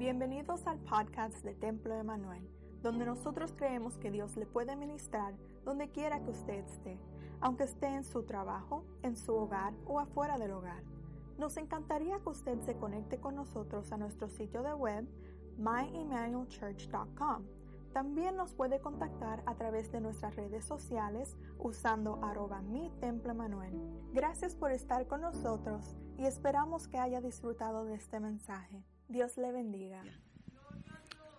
Bienvenidos al podcast de Templo Emanuel, donde nosotros creemos que Dios le puede ministrar donde quiera que usted esté, aunque esté en su trabajo, en su hogar o afuera del hogar. Nos encantaría que usted se conecte con nosotros a nuestro sitio de web myemmanuelchurch.com. También nos puede contactar a través de nuestras redes sociales usando arroba. Gracias por estar con nosotros y esperamos que haya disfrutado de este mensaje. Dios le bendiga.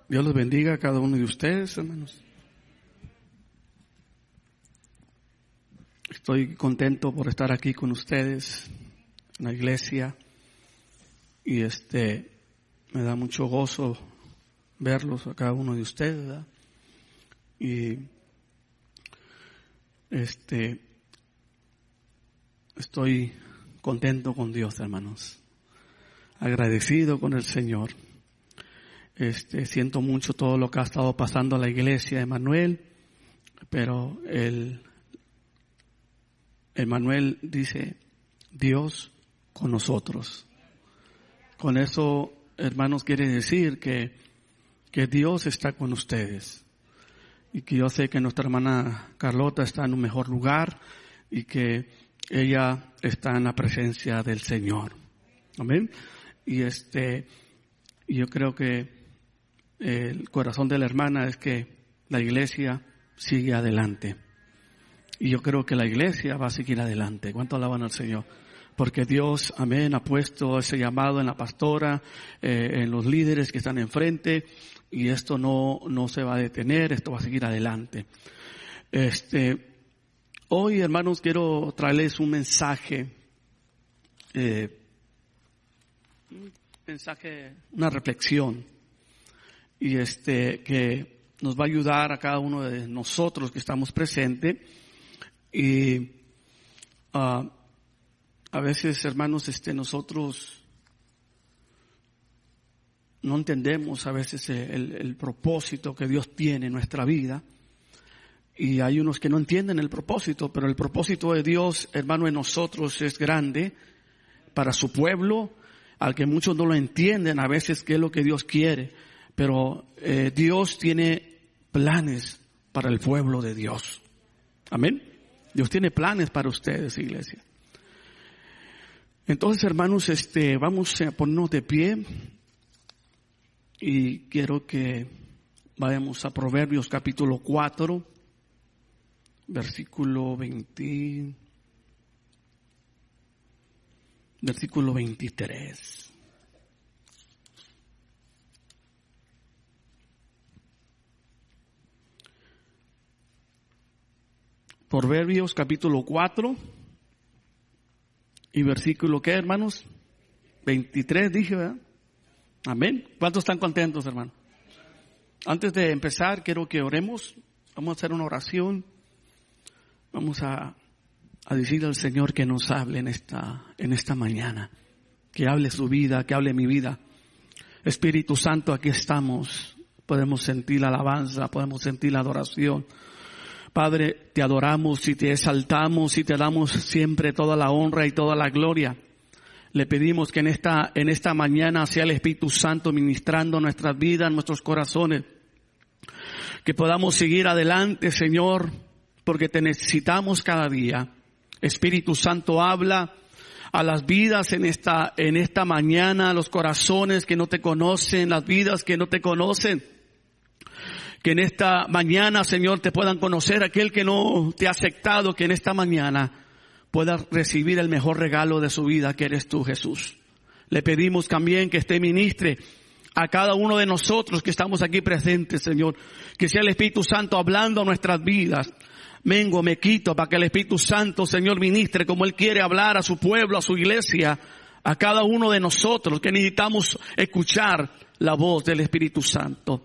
Dios los bendiga a cada uno de ustedes, hermanos. Estoy contento por estar aquí con ustedes en la iglesia y este me da mucho gozo verlos a cada uno de ustedes y este estoy contento con Dios hermanos agradecido con el Señor este siento mucho todo lo que ha estado pasando a la iglesia de Manuel pero el Emanuel dice, Dios con nosotros. Con eso, hermanos, quiere decir que, que Dios está con ustedes. Y que yo sé que nuestra hermana Carlota está en un mejor lugar y que ella está en la presencia del Señor. Amén. Y este, yo creo que el corazón de la hermana es que la iglesia sigue adelante. Y yo creo que la iglesia va a seguir adelante. ¿Cuánto alaban al Señor? Porque Dios, amén, ha puesto ese llamado en la pastora, eh, en los líderes que están enfrente, y esto no, no se va a detener, esto va a seguir adelante. Este, hoy, hermanos, quiero traerles un mensaje, eh, un mensaje, una reflexión, y este, que nos va a ayudar a cada uno de nosotros que estamos presentes, y uh, a veces, hermanos, este, nosotros no entendemos a veces el, el, propósito que Dios tiene en nuestra vida. Y hay unos que no entienden el propósito, pero el propósito de Dios, hermano, en nosotros es grande para su pueblo, al que muchos no lo entienden a veces qué es lo que Dios quiere. Pero eh, Dios tiene planes para el pueblo de Dios. Amén. Dios tiene planes para ustedes, iglesia. Entonces, hermanos, este, vamos a ponernos de pie y quiero que vayamos a Proverbios capítulo 4, versículo 20, versículo 23. Proverbios capítulo 4 y versículo ¿qué hermanos? 23 dije, ¿verdad? Amén. ¿Cuántos están contentos, hermano? Antes de empezar, quiero que oremos. Vamos a hacer una oración. Vamos a, a decirle al Señor que nos hable en esta, en esta mañana. Que hable su vida, que hable mi vida. Espíritu Santo, aquí estamos. Podemos sentir la alabanza, podemos sentir la adoración. Padre, te adoramos y te exaltamos y te damos siempre toda la honra y toda la gloria. Le pedimos que en esta, en esta mañana sea el Espíritu Santo ministrando nuestras vidas, nuestros corazones. Que podamos seguir adelante, Señor, porque te necesitamos cada día. Espíritu Santo habla a las vidas en esta, en esta mañana, a los corazones que no te conocen, las vidas que no te conocen que en esta mañana, Señor, te puedan conocer aquel que no te ha aceptado, que en esta mañana pueda recibir el mejor regalo de su vida, que eres tú, Jesús. Le pedimos también que esté ministre a cada uno de nosotros que estamos aquí presentes, Señor, que sea el Espíritu Santo hablando a nuestras vidas. Vengo, me quito para que el Espíritu Santo, Señor, ministre como Él quiere hablar a su pueblo, a su iglesia, a cada uno de nosotros que necesitamos escuchar la voz del Espíritu Santo.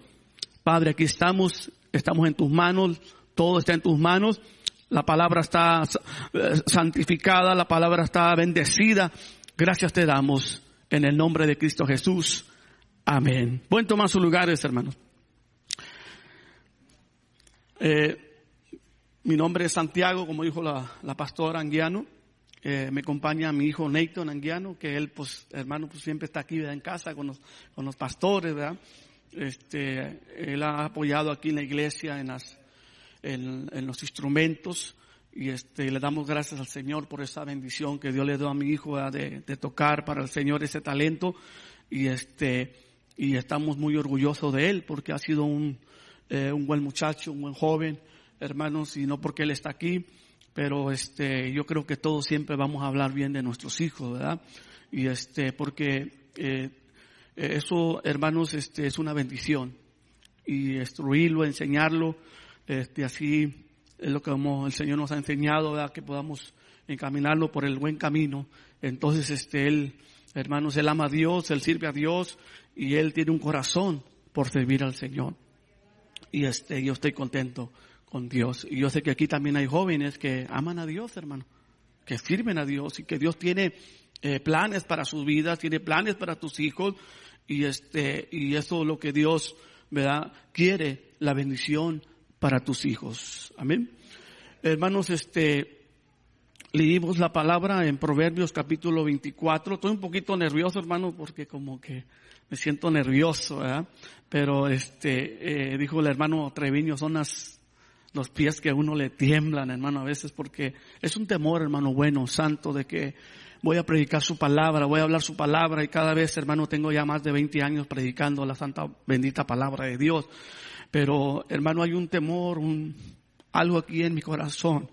Padre, aquí estamos, estamos en tus manos, todo está en tus manos. La palabra está santificada, la palabra está bendecida. Gracias te damos en el nombre de Cristo Jesús. Amén. Pueden tomar sus lugares, hermanos. Eh, mi nombre es Santiago, como dijo la, la pastora Anguiano. Eh, me acompaña mi hijo Nathan Anguiano, que él, pues, hermano, pues siempre está aquí en casa con los, con los pastores, ¿verdad? Este, él ha apoyado aquí en la iglesia en las, en, en los instrumentos. Y este, le damos gracias al Señor por esa bendición que Dios le dio a mi hijo de, de, tocar para el Señor ese talento. Y este, y estamos muy orgullosos de él porque ha sido un, eh, un buen muchacho, un buen joven, hermanos, y no porque él está aquí, pero este, yo creo que todos siempre vamos a hablar bien de nuestros hijos, ¿verdad? Y este, porque eh, eso, hermanos, este, es una bendición y instruirlo, enseñarlo, este, así es lo que el Señor nos ha enseñado, ¿verdad? que podamos encaminarlo por el buen camino. Entonces, este, él, hermanos, él ama a Dios, él sirve a Dios y él tiene un corazón por servir al Señor. Y este, yo estoy contento con Dios. Y yo sé que aquí también hay jóvenes que aman a Dios, hermano, que sirven a Dios y que Dios tiene eh, planes para sus vidas, tiene planes para tus hijos y este, y eso es lo que Dios, ¿verdad? Quiere la bendición para tus hijos. Amén. Hermanos, este, leímos la palabra en Proverbios capítulo 24. Estoy un poquito nervioso, hermano, porque como que me siento nervioso, ¿verdad? Pero este, eh, dijo el hermano Treviño, son las, los pies que a uno le tiemblan, hermano, a veces porque es un temor, hermano, bueno, santo, de que voy a predicar su palabra, voy a hablar su palabra y cada vez, hermano, tengo ya más de 20 años predicando la santa bendita palabra de Dios. Pero, hermano, hay un temor, un, algo aquí en mi corazón,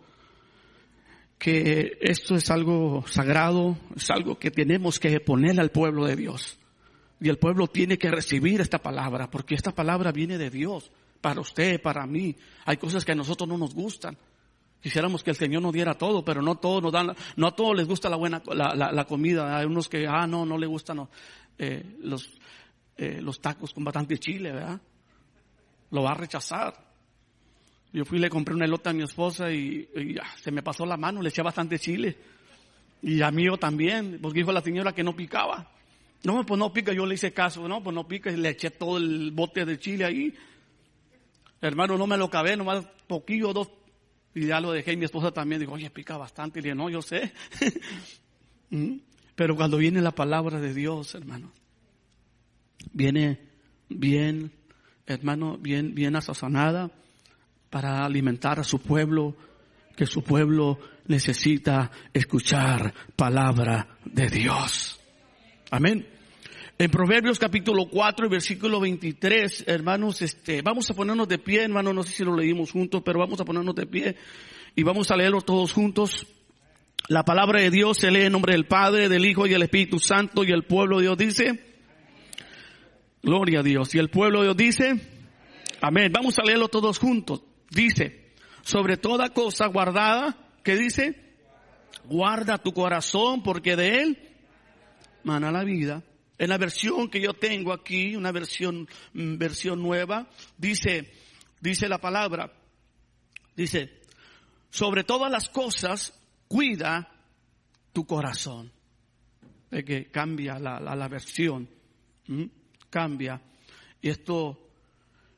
que esto es algo sagrado, es algo que tenemos que poner al pueblo de Dios. Y el pueblo tiene que recibir esta palabra, porque esta palabra viene de Dios, para usted, para mí. Hay cosas que a nosotros no nos gustan. Quisiéramos que el Señor nos diera todo, pero no todos nos dan, no a todos les gusta la buena, la, la, comida. Hay unos que, ah, no, no le gustan eh, los, eh, los tacos con bastante chile, ¿verdad? Lo va a rechazar. Yo fui y le compré una elote a mi esposa y, se me pasó la mano, le eché bastante chile. Y a mí también, porque dijo la señora que no picaba. No, pues no pica, yo le hice caso, no, pues no pica y le eché todo el bote de chile ahí. Hermano, no me lo cabé, nomás poquillo, dos y ya lo dejé y mi esposa también dijo, oye, pica bastante. Y le dije, no, yo sé. Mm. Pero cuando viene la palabra de Dios, hermano, viene bien, hermano, bien, bien asazonada para alimentar a su pueblo, que su pueblo necesita escuchar palabra de Dios. Amén. En Proverbios capítulo 4 y versículo 23, hermanos, este, vamos a ponernos de pie, hermanos, no sé si lo leímos juntos, pero vamos a ponernos de pie y vamos a leerlo todos juntos. La palabra de Dios se lee en nombre del Padre, del Hijo y del Espíritu Santo y el pueblo de Dios dice, Gloria a Dios. Y el pueblo de Dios dice, Amén. Vamos a leerlo todos juntos. Dice, sobre toda cosa guardada, ¿qué dice? Guarda tu corazón porque de él mana la vida. En la versión que yo tengo aquí, una versión, mm, versión nueva, dice, dice la palabra, dice, sobre todas las cosas, cuida tu corazón. De que cambia la, la, versión, cambia. Y esto,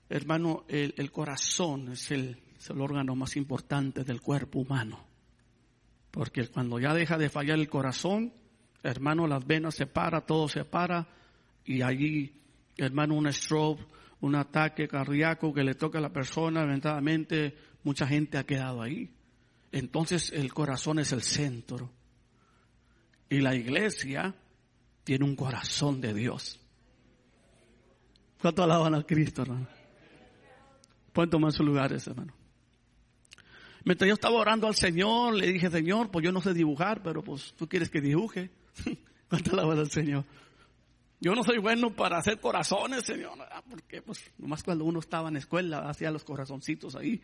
hermano, el, el corazón es el, es el órgano más importante del cuerpo humano. Porque cuando ya deja de fallar el corazón, hermano, las venas se para, todo se para, y allí, hermano, un stroke, un ataque cardíaco que le toca a la persona, eventualmente mucha gente ha quedado ahí. Entonces el corazón es el centro. Y la iglesia tiene un corazón de Dios. ¿Cuánto alaban a Cristo, hermano? Pueden tomar sus lugares, hermano. Mientras yo estaba orando al Señor, le dije, Señor, pues yo no sé dibujar, pero pues tú quieres que dibuje. ¿Cuánto alaban al Señor? Yo no soy bueno para hacer corazones, Señor, porque pues nomás cuando uno estaba en escuela hacía los corazoncitos ahí.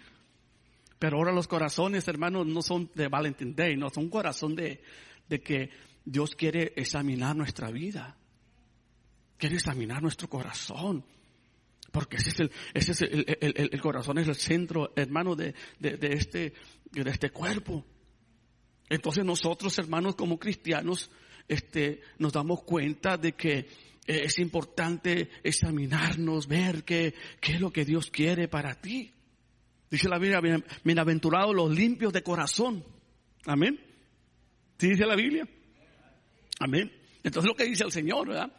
Pero ahora los corazones, hermanos, no son de Valentine Day, no, son un corazón de, de que Dios quiere examinar nuestra vida. Quiere examinar nuestro corazón. Porque ese es el, ese es el, el, corazón, es el centro, hermano, de, de, este, de este cuerpo. Entonces nosotros, hermanos, como cristianos, este, nos damos cuenta de que eh, es importante examinarnos, ver qué, qué es lo que Dios quiere para ti. Dice la Biblia, bienaventurados los limpios de corazón. Amén. ¿Sí dice la Biblia? Amén. Entonces lo que dice el Señor, ¿verdad?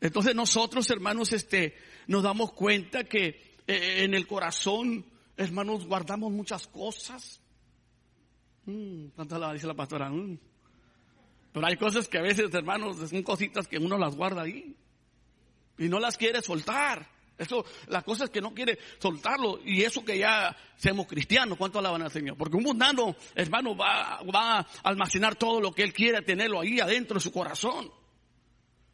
Entonces nosotros, hermanos, este, nos damos cuenta que eh, en el corazón, hermanos, guardamos muchas cosas. Mm, la dice la pastora? Mm. Pero hay cosas que a veces, hermanos, son cositas que uno las guarda ahí y no las quiere soltar. Eso, las cosas que no quiere soltarlo y eso que ya seamos cristianos, ¿cuánto alaban al Señor? Porque un mundano, hermano, va, va a almacenar todo lo que él quiere tenerlo ahí adentro de su corazón.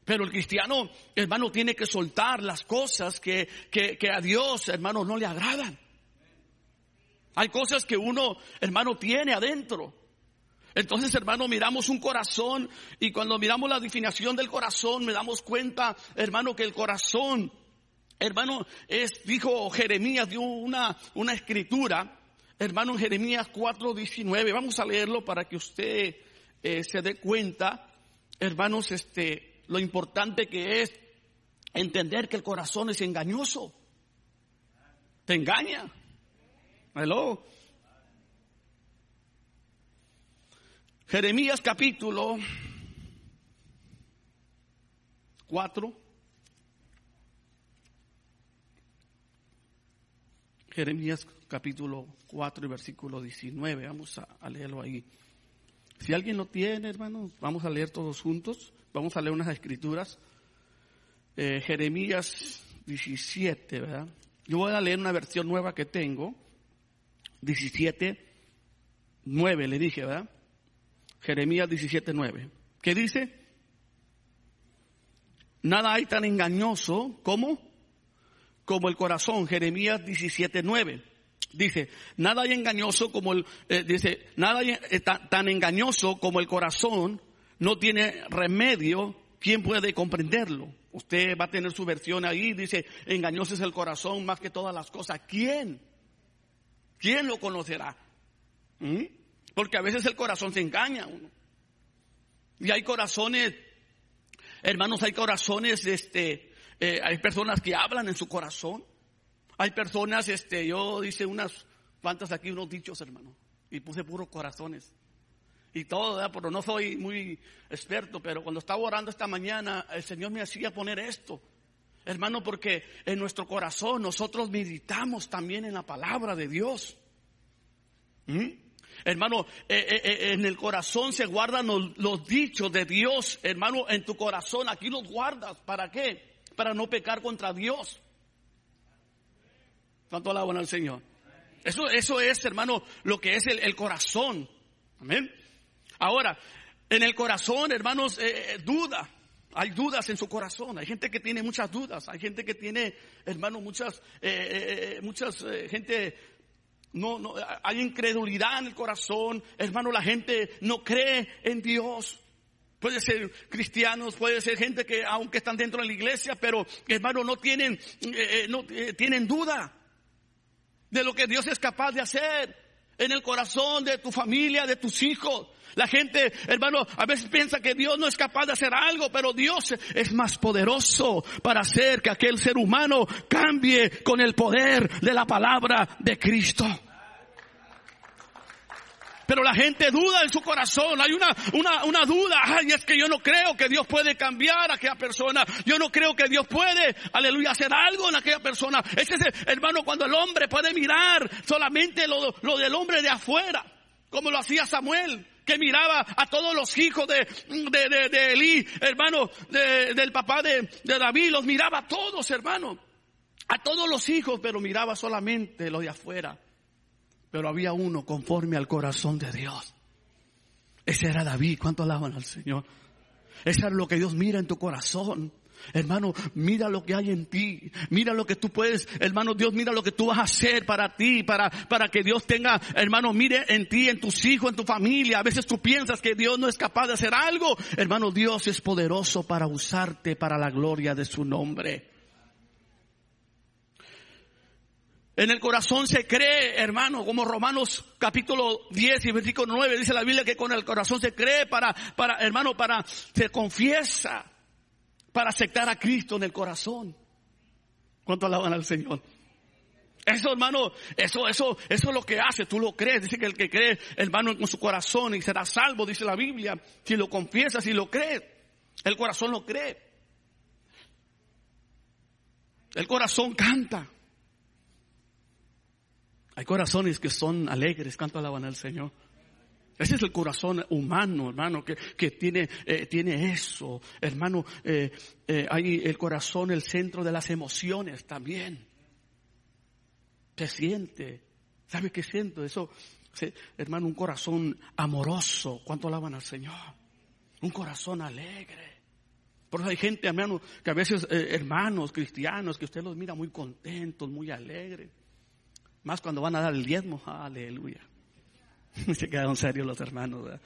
Pero el cristiano, hermano, tiene que soltar las cosas que, que, que a Dios, hermano, no le agradan. Hay cosas que uno, hermano, tiene adentro. Entonces, hermano, miramos un corazón y cuando miramos la definición del corazón, me damos cuenta, hermano, que el corazón, hermano, es, dijo Jeremías, dio una, una escritura, hermano, en Jeremías 4.19. Vamos a leerlo para que usted eh, se dé cuenta, hermanos, este, lo importante que es entender que el corazón es engañoso. Te engaña. Hello. Jeremías capítulo 4. Jeremías capítulo 4 y versículo 19. Vamos a, leerlo ahí. Si alguien lo tiene, hermano, vamos a leer todos juntos. Vamos a leer unas escrituras. Eh, Jeremías 17, ¿verdad? Yo voy a leer una versión nueva que tengo. 17, 9, le dije, ¿verdad? Jeremías 17, 9. ¿Qué dice? Nada hay tan engañoso como, como el corazón. Jeremías 17, 9. Dice, nada hay engañoso como el, eh, dice, nada hay, eh, tan engañoso como el corazón no tiene remedio, ¿quién puede comprenderlo? Usted va a tener su versión ahí, dice, engañoso es el corazón más que todas las cosas. ¿Quién? ¿Quién lo conocerá? ¿Mm? Porque a veces el corazón se engaña uno. Y hay corazones, hermanos, hay corazones, este, eh, hay personas que hablan en su corazón. Hay personas, este, yo dice unas cuantas aquí, unos dichos, hermano. Y puse puros corazones y todo, pero no soy muy experto, pero cuando estaba orando esta mañana, el Señor me hacía poner esto. Hermano, porque en nuestro corazón nosotros meditamos también en la palabra de Dios. ¿Mm? Hermano, eh, eh, eh, en el corazón se guardan los, dichos de Dios. Hermano, en tu corazón aquí los guardas. ¿Para qué? Para no pecar contra Dios. ¿Cuánto alaban al Señor? Eso, eso es, hermano, lo que es el, corazón. Amén. Ahora, en el corazón, hermanos, duda. Hay dudas en su corazón. Hay gente que tiene muchas dudas. Hay gente que tiene, hermanos, muchas, muchas gente no, no, hay incredulidad en el corazón. Hermano, la gente no cree en Dios. Puede ser cristianos, puede ser gente que aunque están dentro de la iglesia, pero hermano no tienen, no tienen duda de lo que Dios es capaz de hacer en el corazón de tu familia, de tus hijos. La gente, hermano, a veces piensa que Dios no es capaz de hacer algo, pero Dios es más poderoso para hacer que aquel ser humano cambie con el poder de la palabra de Cristo. Pero la gente duda en su corazón, hay una, una, una duda, ay, es que yo no creo que Dios puede cambiar a aquella persona, yo no creo que Dios puede, aleluya, hacer algo en aquella persona. Ese es, hermano, cuando el hombre puede mirar solamente lo, lo del hombre de afuera, como lo hacía Samuel que miraba a todos los hijos de, de, de, Elí, hermano, del papá de, David, los miraba a todos, hermano, a todos los hijos, pero miraba solamente los de afuera. Pero había uno conforme al corazón de Dios. Ese era David. ¿Cuánto alaban al Señor? Ese es lo que Dios mira en tu corazón. Hermano, mira lo que hay en ti. Mira lo que tú puedes, hermano Dios, mira lo que tú vas a hacer para ti, para, para que Dios tenga, hermano, mire en ti, en tus hijos, en tu familia. A veces tú piensas que Dios no es capaz de hacer algo. Hermano, Dios es poderoso para usarte para la gloria de su nombre. En el corazón se cree, hermano, como Romanos capítulo 10 y versículo 9 dice la Biblia que con el corazón se cree para, para, hermano, para, se confiesa para aceptar a Cristo en el corazón. ¿Cuánto alaban al Señor? Eso, hermano, eso, eso, eso es lo que hace, tú lo crees. Dice que el que cree, hermano, con su corazón y será salvo, dice la Biblia. Si lo confiesas y lo crees, el corazón lo cree. El corazón canta. Hay corazones que son alegres, canto alaban al Señor. Ese es el corazón humano, hermano, que, que tiene, eh, tiene eso. Hermano, eh, eh, hay el corazón, el centro de las emociones también. Se siente. ¿Sabe qué siento? Eso, hermano, un corazón amoroso. ¿Cuánto alaban al Señor? Un corazón alegre. Por eso hay gente, hermano, que a veces, hermanos cristianos, que usted los mira muy contentos, muy alegres. Más cuando van a dar el diezmo, aleluya. Se quedaron serios los hermanos.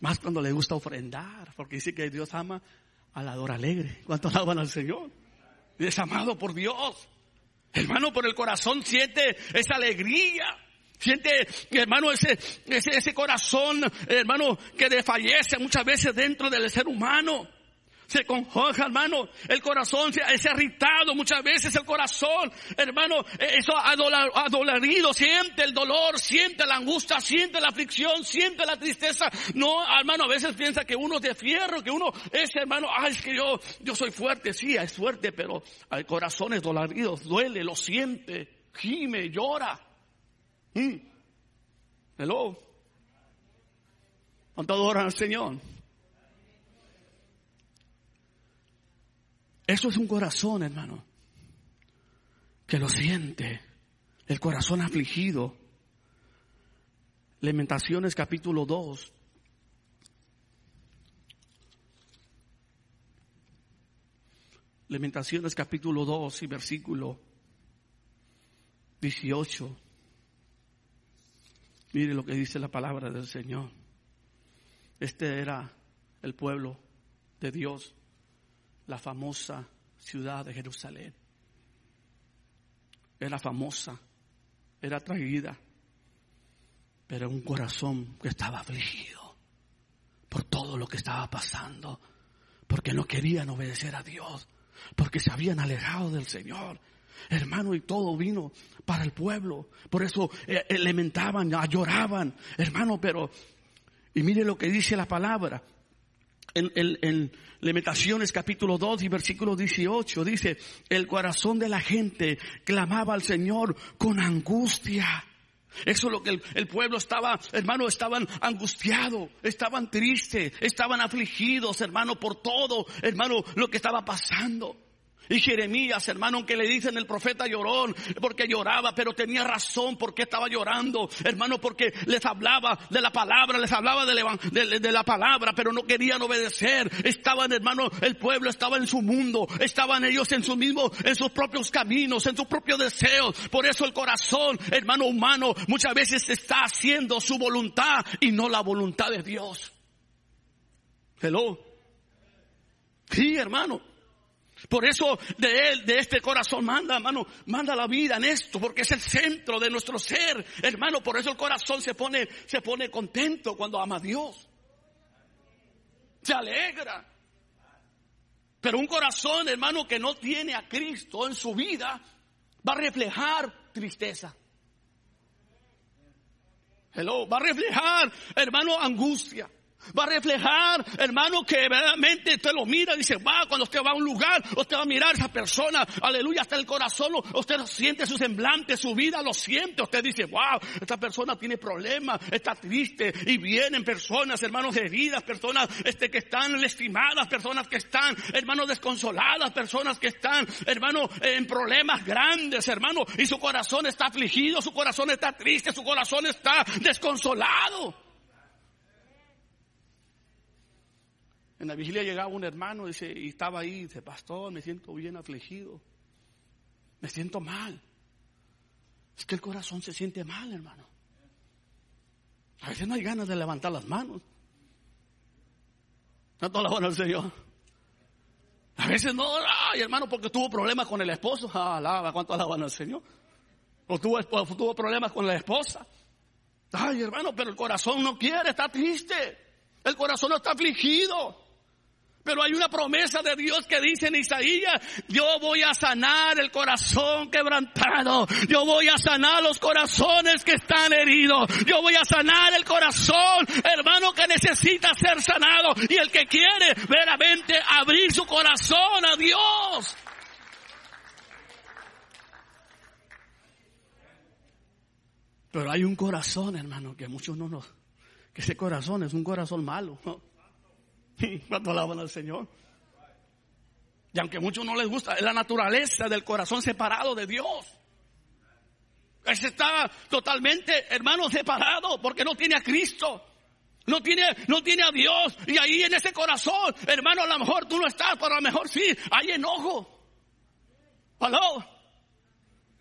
Más cuando le gusta ofrendar, porque dice que Dios ama al alegre. ¿Cuánto alaban al Señor? es amado por Dios. Hermano, por el corazón siente esa alegría. Siente, hermano, ese, ese, ese corazón, hermano, que desfallece muchas veces dentro del ser humano se conjoja, hermano. El corazón se, ha irritado muchas veces el corazón, hermano. Eso adolorido, siente el dolor, siente la angustia, siente la aflicción, siente la tristeza. No, hermano, a veces piensa que uno es de fierro, que uno es, hermano, ay, es que yo, yo soy fuerte. Sí, es fuerte, pero hay corazones doloridos, duele, lo siente, gime, llora. Mm. Hello. ¿Cuánto adoran al Señor? Eso es un corazón, hermano, que lo siente, el corazón afligido. Lamentaciones capítulo 2. Lamentaciones capítulo 2 y versículo 18. Mire lo que dice la palabra del Señor. Este era el pueblo de Dios la famosa ciudad de Jerusalén. Era famosa, era traída, pero un corazón que estaba afligido por todo lo que estaba pasando, porque no querían obedecer a Dios, porque se habían alejado del Señor. Hermano, y todo vino para el pueblo. Por eso eh, lamentaban, lloraban, hermano, pero, y mire lo que dice la palabra en, en, Lamentaciones capítulo 2 y versículo 18 dice, el corazón de la gente clamaba al Señor con angustia. Eso es lo que el, el pueblo estaba, hermano, estaban angustiados, estaban tristes, estaban afligidos, hermano, por todo, hermano, lo que estaba pasando. Y Jeremías, hermano, aunque le dicen el profeta llorón, porque lloraba, pero tenía razón porque estaba llorando, hermano, porque les hablaba de la palabra, les hablaba de, la palabra, pero no querían obedecer. Estaban, hermano, el pueblo estaba en su mundo, estaban ellos en su mismo, en sus propios caminos, en sus propios deseos. Por eso el corazón, hermano humano, muchas veces está haciendo su voluntad y no la voluntad de Dios. Hello. Sí, hermano. Por eso de él, de este corazón manda, hermano, manda la vida en esto, porque es el centro de nuestro ser, hermano. Por eso el corazón se pone, se pone contento cuando ama a Dios. Se alegra. Pero un corazón, hermano, que no tiene a Cristo en su vida, va a reflejar tristeza. Hello, va a reflejar, hermano, angustia. Va a reflejar, hermano, que verdaderamente usted lo mira y dice, va, cuando usted va a un lugar, usted va a mirar a esa persona, aleluya, hasta el corazón, usted siente su semblante, su vida lo siente, usted dice, wow, esta persona tiene problemas, está triste, y vienen personas, hermanos, heridas, personas este, que están lastimadas, personas que están, hermanos, desconsoladas, personas que están, hermano, en problemas grandes, hermano, y su corazón está afligido, su corazón está triste, su corazón está desconsolado. En la vigilia llegaba un hermano dice, y estaba ahí, dice, pastor, me siento bien afligido. Me siento mal. Es que el corazón se siente mal, hermano. A veces no hay ganas de levantar las manos. No te la al Señor. A veces no, ay hermano, porque tuvo problemas con el esposo. Ah, alaba, ¿cuánto alaban al Señor? O tuvo, o tuvo problemas con la esposa. Ay hermano, pero el corazón no quiere, está triste. El corazón no está afligido. Pero hay una promesa de Dios que dice en Isaías, yo voy a sanar el corazón quebrantado, yo voy a sanar los corazones que están heridos, yo voy a sanar el corazón, hermano, que necesita ser sanado y el que quiere veramente abrir su corazón a Dios. Pero hay un corazón, hermano, que muchos no nos, que ese corazón es un corazón malo. Cuando alaban al Señor. Y aunque a muchos no les gusta, es la naturaleza del corazón separado de Dios. Ese está totalmente, hermano, separado porque no tiene a Cristo. No tiene, no tiene a Dios. Y ahí en ese corazón, hermano, a lo mejor tú no estás, pero a lo mejor sí, hay enojo. ¿Aló?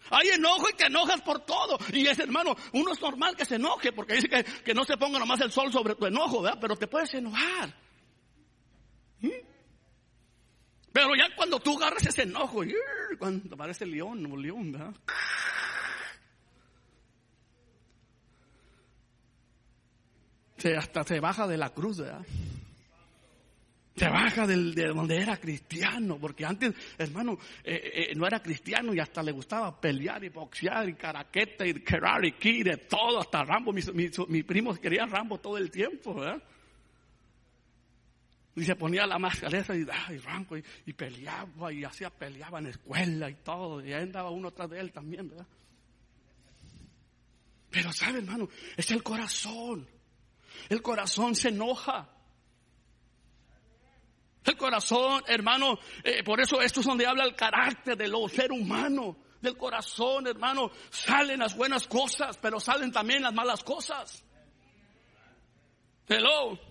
Hay enojo y te enojas por todo. Y es hermano, uno es normal que se enoje porque dice que, que no se ponga nomás el sol sobre tu enojo, ¿verdad? Pero te puedes enojar. Pero ya cuando tú agarras ese enojo, cuando parece león, o león. Se, hasta se baja de la cruz, ¿verdad? Se baja del, de donde era cristiano, porque antes, hermano, eh, eh, no era cristiano y hasta le gustaba pelear y boxear y caraqueta y karate kid, de todo, hasta Rambo. Mis, mis, mis primos querían Rambo todo el tiempo, ¿verdad? Y se ponía la máscara esa y, ay, Rambo, y, y, peleaba y hacía, peleaba en escuela y todo, y ahí andaba uno atrás de él también, ¿verdad? Pero sabe, hermano, es el corazón. El corazón se enoja. El corazón, hermano, eh, por eso esto es donde habla el carácter del ser humano. Del corazón, hermano, salen las buenas cosas, pero salen también las malas cosas. Hello.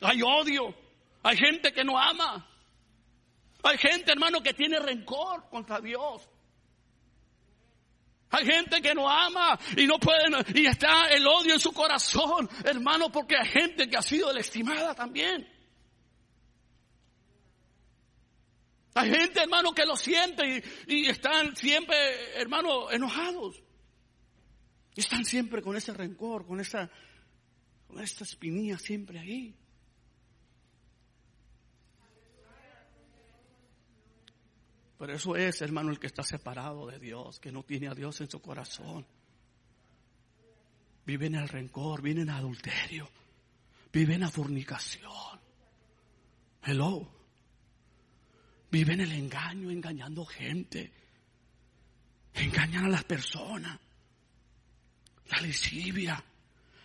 Hay odio. Hay gente que no ama. Hay gente, hermano, que tiene rencor contra Dios. Hay gente que no ama y no pueden, y está el odio en su corazón, hermano, porque hay gente que ha sido estimada también. Hay gente, hermano, que lo siente y, y están siempre, hermano, enojados. Están siempre con ese rencor, con esa, con esta espinilla siempre ahí. Pero eso es, hermano, el que está separado de Dios, que no tiene a Dios en su corazón. Vive en el rencor, vive en adulterio, vive en la fornicación. Hello. Vive en el engaño, engañando gente. Engañan a las personas. La lisivia,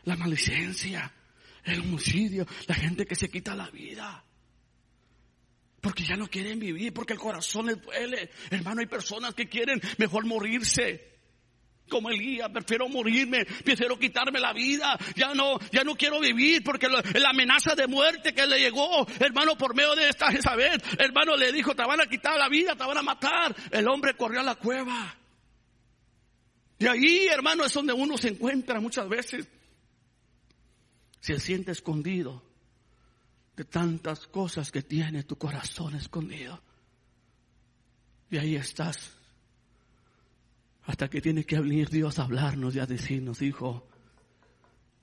la malicencia, el homicidio, la gente que se quita la vida. Porque ya no quieren vivir, porque el corazón les duele. Hermano, hay personas que quieren mejor morirse. Como Elías, prefiero morirme, prefiero quitarme la vida. Ya no, ya no quiero vivir porque la, la amenaza de muerte que le llegó, hermano, por medio de esta Jezabel, hermano, le dijo, te van a quitar la vida, te van a matar. El hombre corrió a la cueva. Y ahí, hermano, es donde uno se encuentra muchas veces. Se siente escondido de tantas cosas que tiene tu corazón escondido. Y ahí estás. Hasta que tiene que venir Dios a hablarnos y a decirnos, hijo,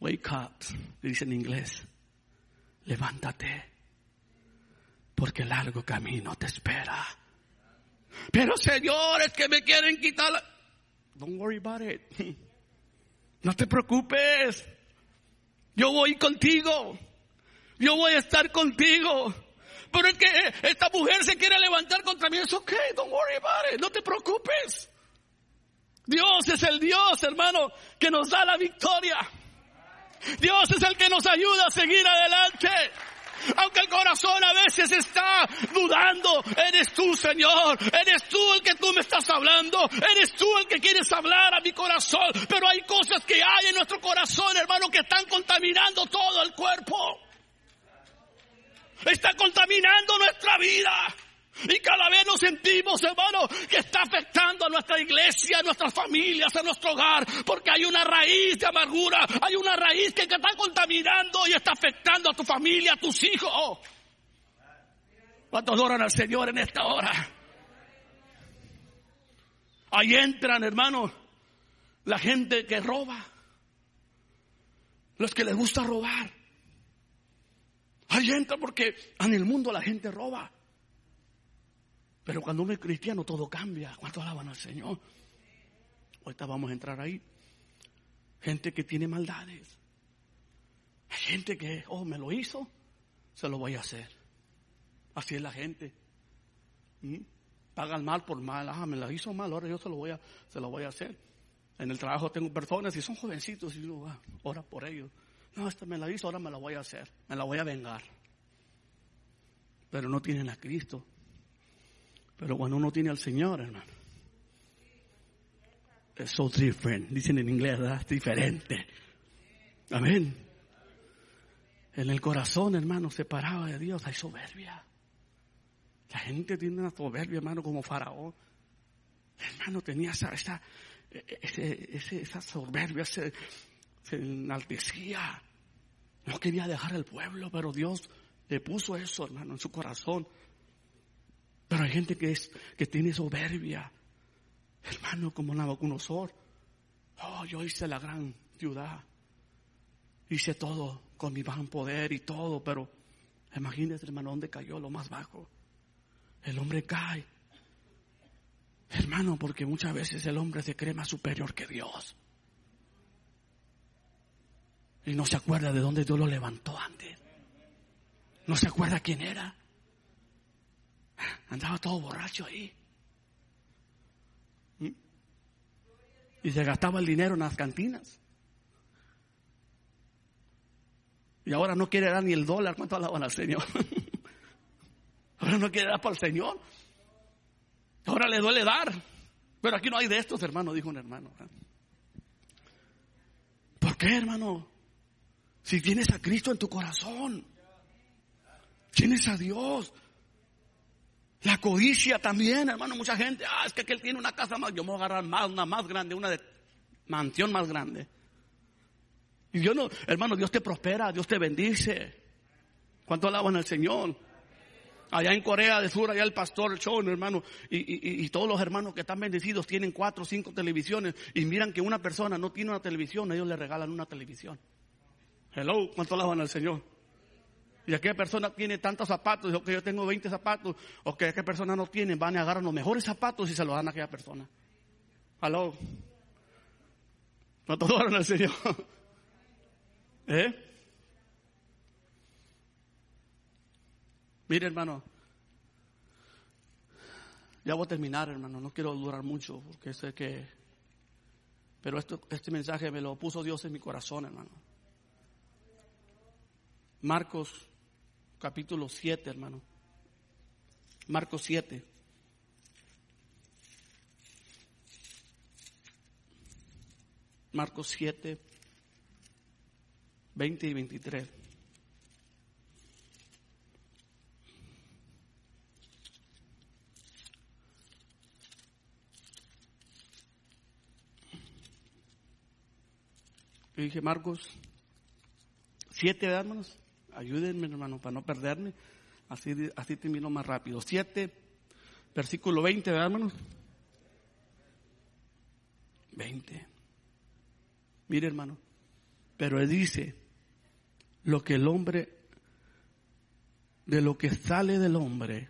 wake up, dice en inglés, levántate, porque el largo camino te espera. Pero señores que me quieren quitar. Don't worry about it. No te preocupes. Yo voy contigo. Yo voy a estar contigo. Pero es que esta mujer se quiere levantar contra mí. Es ok, don't worry about it. No te preocupes. Dios es el Dios, hermano, que nos da la victoria. Dios es el que nos ayuda a seguir adelante. Aunque el corazón a veces está dudando, eres tú, Señor. Eres tú el que tú me estás hablando. Eres tú el que quieres hablar a mi corazón. Pero hay cosas que hay en nuestro corazón, hermano, que están contaminando todo el cuerpo. Está contaminando nuestra vida. Y cada vez nos sentimos, hermano, que está afectando a nuestra iglesia, a nuestras familias, a nuestro hogar, porque hay una raíz de amargura, hay una raíz que, está contaminando y está afectando a tu familia, a tus hijos. ¿Cuántos adoran al Señor en esta hora? Ahí entran, hermano, la gente que roba, los que les gusta robar. Ahí entra porque en el mundo la gente roba. Pero cuando uno es cristiano todo cambia. ¿Cuánto alaban al Señor? Ahorita vamos a entrar ahí. Gente que tiene maldades. Gente que, oh, me lo hizo, se lo voy a hacer. Así es la gente. ¿Mm? Paga el mal por mal. Ah, me lo hizo mal, ahora yo se lo voy a, se lo voy a hacer. En el trabajo tengo personas y son jovencitos y digo, ah, ora por ellos. No, esta me la hizo, ahora me la voy a hacer. Me la voy a vengar. Pero no tienen a Cristo. Pero cuando uno tiene al Señor, hermano, es so different. Dicen en inglés, ¿verdad? Diferente. Amén. En el corazón, hermano, separado de Dios, hay soberbia. La gente tiene una soberbia, hermano, como Faraón. hermano tenía esa, esa, esa soberbia, se enaltecía. No quería dejar el pueblo, pero Dios le puso eso, hermano, en su corazón. Pero hay gente que, es, que tiene soberbia. Hermano, como Nabucodonosor. Oh, yo hice la gran ciudad. Hice todo con mi gran poder y todo, pero imagínese, hermano, dónde cayó lo más bajo. El hombre cae. Hermano, porque muchas veces el hombre se cree más superior que Dios. Y no se acuerda de dónde Dios lo levantó antes. No se acuerda quién era. Andaba todo borracho ahí. ¿Mm? Y se gastaba el dinero en las cantinas. Y ahora no quiere dar ni el dólar. ¿Cuánto alaban al Señor? ahora no quiere dar para el Señor. Ahora le duele dar. Pero aquí no hay de estos, hermano, dijo un hermano. ¿Por qué, hermano? Si tienes a Cristo en tu corazón, tienes a Dios, la codicia también, hermano, mucha gente, ah, es que aquel tiene una casa más, yo me voy a agarrar más, una más grande, una mansión más grande. Y yo no, hermano, Dios te prospera, Dios te bendice. ¿Cuánto alaban al Señor? Allá en Corea del Sur, allá el pastor Chon, hermano, y, y, todos los hermanos que están bendecidos tienen cuatro o cinco televisiones y miran que una persona no tiene una televisión, ellos le regalan una televisión. Hello, ¿cuánto alaban al Señor? Y aquella persona tiene tantos zapatos, o que yo tengo 20 zapatos, o que aquella persona no tiene, van a agarrar los mejores zapatos y se los dan a aquella persona. Aló. ¿No todos al Señor? ¿Eh? Mire, hermano. Ya voy a terminar, hermano. No quiero durar mucho, porque sé que. Pero esto, este mensaje me lo puso Dios en mi corazón, hermano. Marcos capítulo 7, hermano. Marcos 7. Marcos 7, 20 y 23. Y dije, Marcos 7, hermanos. Ayúdenme, hermano, para no perderme. Así, así termino más rápido. 7, versículo 20, ¿verdad, hermano? 20. Mire, hermano. Pero él dice, lo que el hombre, de lo que sale del hombre,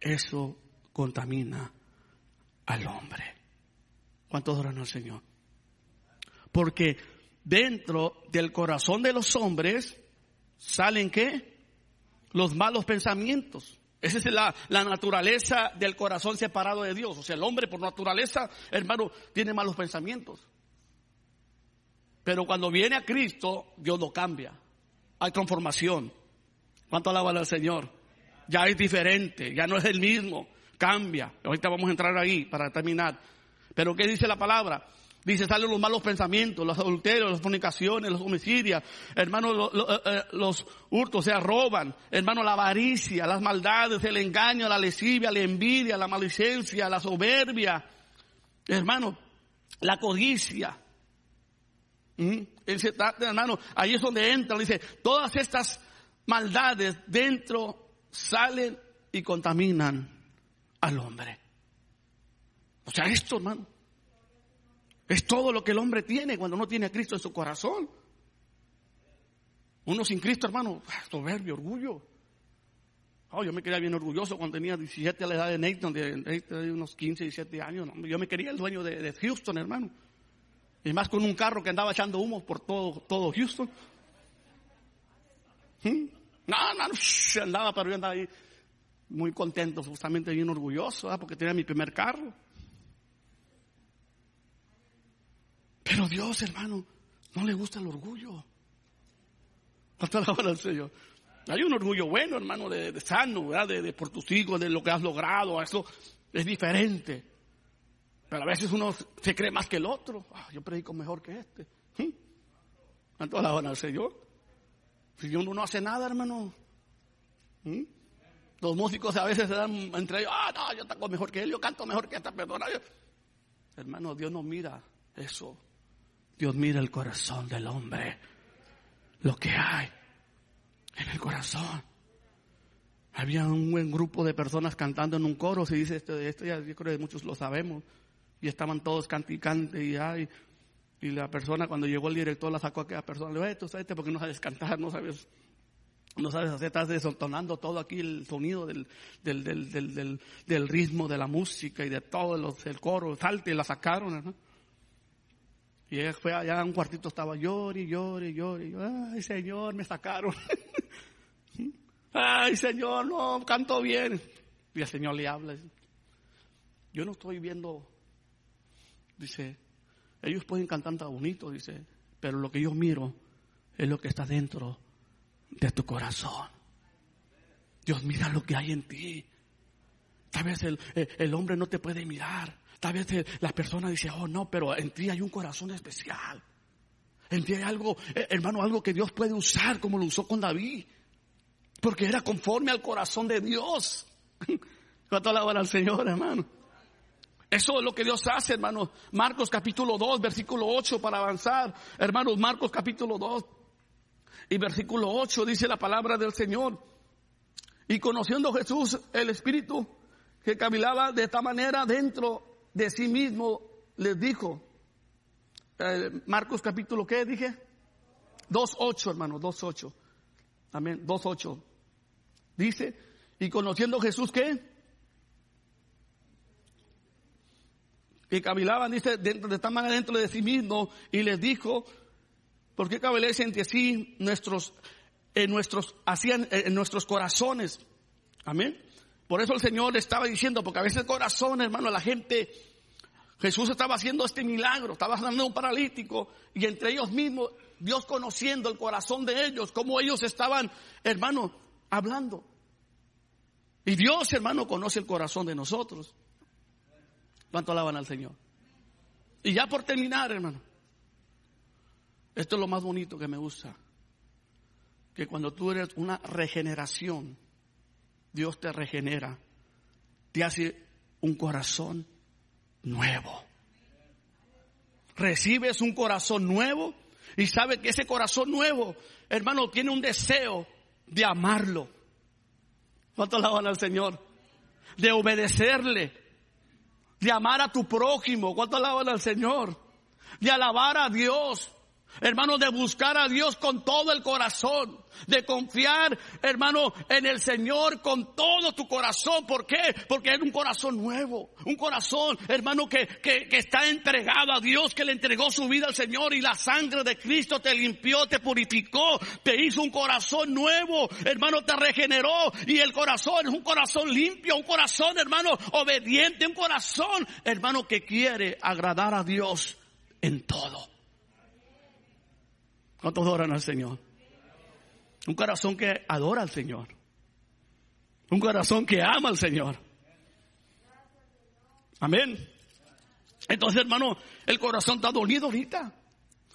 eso contamina al hombre. ¿Cuántos oran al Señor? Porque dentro del corazón de los hombres salen qué? Los malos pensamientos. Esa es la, la, naturaleza del corazón separado de Dios. O sea, el hombre por naturaleza, hermano, tiene malos pensamientos. Pero cuando viene a Cristo, Dios lo cambia. Hay transformación. ¿Cuánto alaba al Señor? Ya es diferente, ya no es el mismo. Cambia. Ahorita vamos a entrar ahí para terminar. Pero ¿qué dice la palabra? Dice, salen los malos pensamientos, los adulterios, las fornicaciones, los homicidios, hermano, eh, eh, los hurtos, o sea, roban, hermano, la avaricia, las maldades, el engaño, la lesivia, la envidia, la malicencia, la soberbia, hermano, la codicia. ¿Mm? hermano, ahí es donde entra, dice, todas estas maldades dentro salen y contaminan al hombre. O sea, esto, hermano, es todo lo que el hombre tiene cuando no tiene a Cristo en su corazón. Uno sin Cristo, hermano, ah, soberbio, orgullo. Oh, yo me quería bien orgulloso cuando tenía 17 a la edad de Nathan, de, unos 15, 17 años. Yo me quería el dueño de, Houston, hermano. Y más con un carro que andaba echando humo por todo, todo Houston. ¿Mm? No, no, andaba, pero yo andaba ahí muy contento, justamente bien orgulloso, porque tenía mi primer carro. Pero Dios, hermano, no le gusta el orgullo. Hasta la hora del Señor. Hay un orgullo bueno, hermano, de, sano, ¿verdad? De, por tus hijos, de lo que has logrado, eso es diferente. Pero a veces uno se cree más que el otro. Ah, yo predico mejor que este. ¿Mm? toda la hora del Señor. Si uno no hace nada, hermano. Los músicos a veces se dan entre ellos, ah, no, yo toco mejor que él, yo canto mejor que esta persona. Hermano, Dios no mira eso. Dios mira el corazón del hombre. Lo que hay en el corazón. Había un buen grupo de personas cantando en un coro, se dice esto, esto ya yo creo que muchos lo sabemos. Y estaban todos cante y ay, y la persona cuando llegó el director la sacó a aquella persona, le dijo, tú sabes porque no sabes cantar, no sabes, no sabes hacer, estás desentonando todo aquí el sonido del, del, del, del, ritmo de la música y de todo el coro, salte y la sacaron. Y ella fue allá a un cuartito, estaba llore, llore, llore. Ay, Señor, me sacaron. Ay, Señor, no, canto bien. Y el Señor le habla. Yo no estoy viendo, dice, ellos pueden cantar tan bonito, dice, pero lo que yo miro es lo que está dentro de tu corazón. Dios mira lo que hay en ti. Tal vez el, el hombre no te puede mirar, Tal vez eh, la persona dice, oh no, pero en ti hay un corazón especial. En ti hay algo, eh, hermano, algo que Dios puede usar como lo usó con David. Porque era conforme al corazón de Dios. ¿Cuánto alaban al Señor, hermano? Eso es lo que Dios hace, hermano. Marcos capítulo 2, versículo 8 para avanzar. Hermanos, Marcos capítulo 2 y versículo 8 dice la palabra del Señor. Y conociendo Jesús el Espíritu que cavilaba de esta manera dentro de sí mismo les dijo, eh, Marcos capítulo, ¿qué dije? 2.8, hermano, 2.8. Amén, 2.8. Dice, y conociendo Jesús, ¿qué? Que cavilaban, dice, dentro de de sí mismo, y les dijo, ¿por qué cabelecen entre sí nuestros, en nuestros, hacían, en nuestros corazones? Amén. Por eso el Señor estaba diciendo, porque a veces el corazón, hermano, la gente, Jesús estaba haciendo este milagro, estaba sanando un paralítico y entre ellos mismos, Dios conociendo el corazón de ellos, cómo ellos estaban, hermano, hablando. Y Dios, hermano, conoce el corazón de nosotros. ¿Cuánto alaban al Señor? Y ya por terminar, hermano, esto es lo más bonito que me gusta, que cuando tú eres una regeneración, Dios te regenera, te hace un corazón nuevo. Recibes un corazón nuevo y sabes que ese corazón nuevo, hermano, tiene un deseo de amarlo. ¿Cuánto alaban al Señor? De obedecerle, de amar a tu prójimo. ¿Cuánto alaban al Señor? De alabar a Dios. Hermano, de buscar a Dios con todo el corazón, de confiar, hermano, en el Señor con todo tu corazón. ¿Por qué? Porque es un corazón nuevo, un corazón, hermano, que, que, que, está entregado a Dios, que le entregó su vida al Señor y la sangre de Cristo te limpió, te purificó, te hizo un corazón nuevo, hermano, te regeneró y el corazón es un corazón limpio, un corazón, hermano, obediente, un corazón, hermano, que quiere agradar a Dios en todo. ¿Cuántos adoran al Señor? Un corazón que adora al Señor. Un corazón que ama al Señor. Amén. Entonces, hermano, el corazón está dolido ahorita.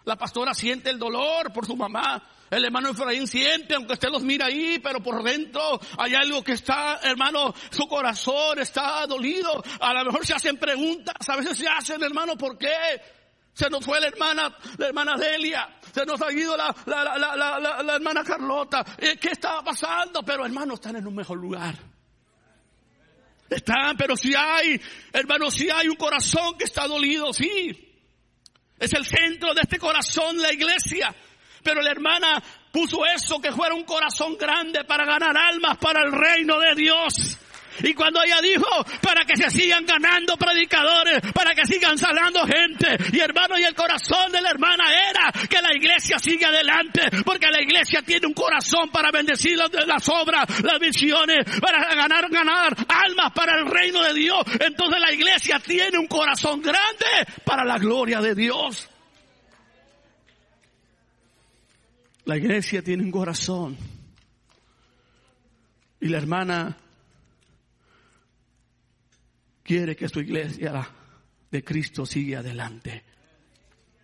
La pastora siente el dolor por su mamá. El hermano Efraín siente, aunque usted los mira ahí, pero por dentro hay algo que está, hermano, su corazón está dolido. A lo mejor se hacen preguntas, a veces se hacen, hermano, ¿por qué? Se nos fue la hermana, la hermana Delia. Se nos ha ido la, la, la, la hermana Carlota. Eh, ¿Qué estaba pasando? Pero hermanos, están en un mejor lugar. Están, pero si hay, hermanos, si hay un corazón que está dolido, sí. Es el centro de este corazón, la iglesia. Pero la hermana puso eso que fuera un corazón grande para ganar almas para el reino de Dios. Y cuando ella dijo, para que se sigan ganando predicadores, para que sigan salando gente, y hermano, y el corazón de la hermana era que la iglesia siga adelante, porque la iglesia tiene un corazón para bendecir las obras, las visiones, para ganar, ganar almas para el reino de Dios. Entonces la iglesia tiene un corazón grande para la gloria de Dios. La iglesia tiene un corazón. Y la hermana quiere que su iglesia de Cristo siga adelante.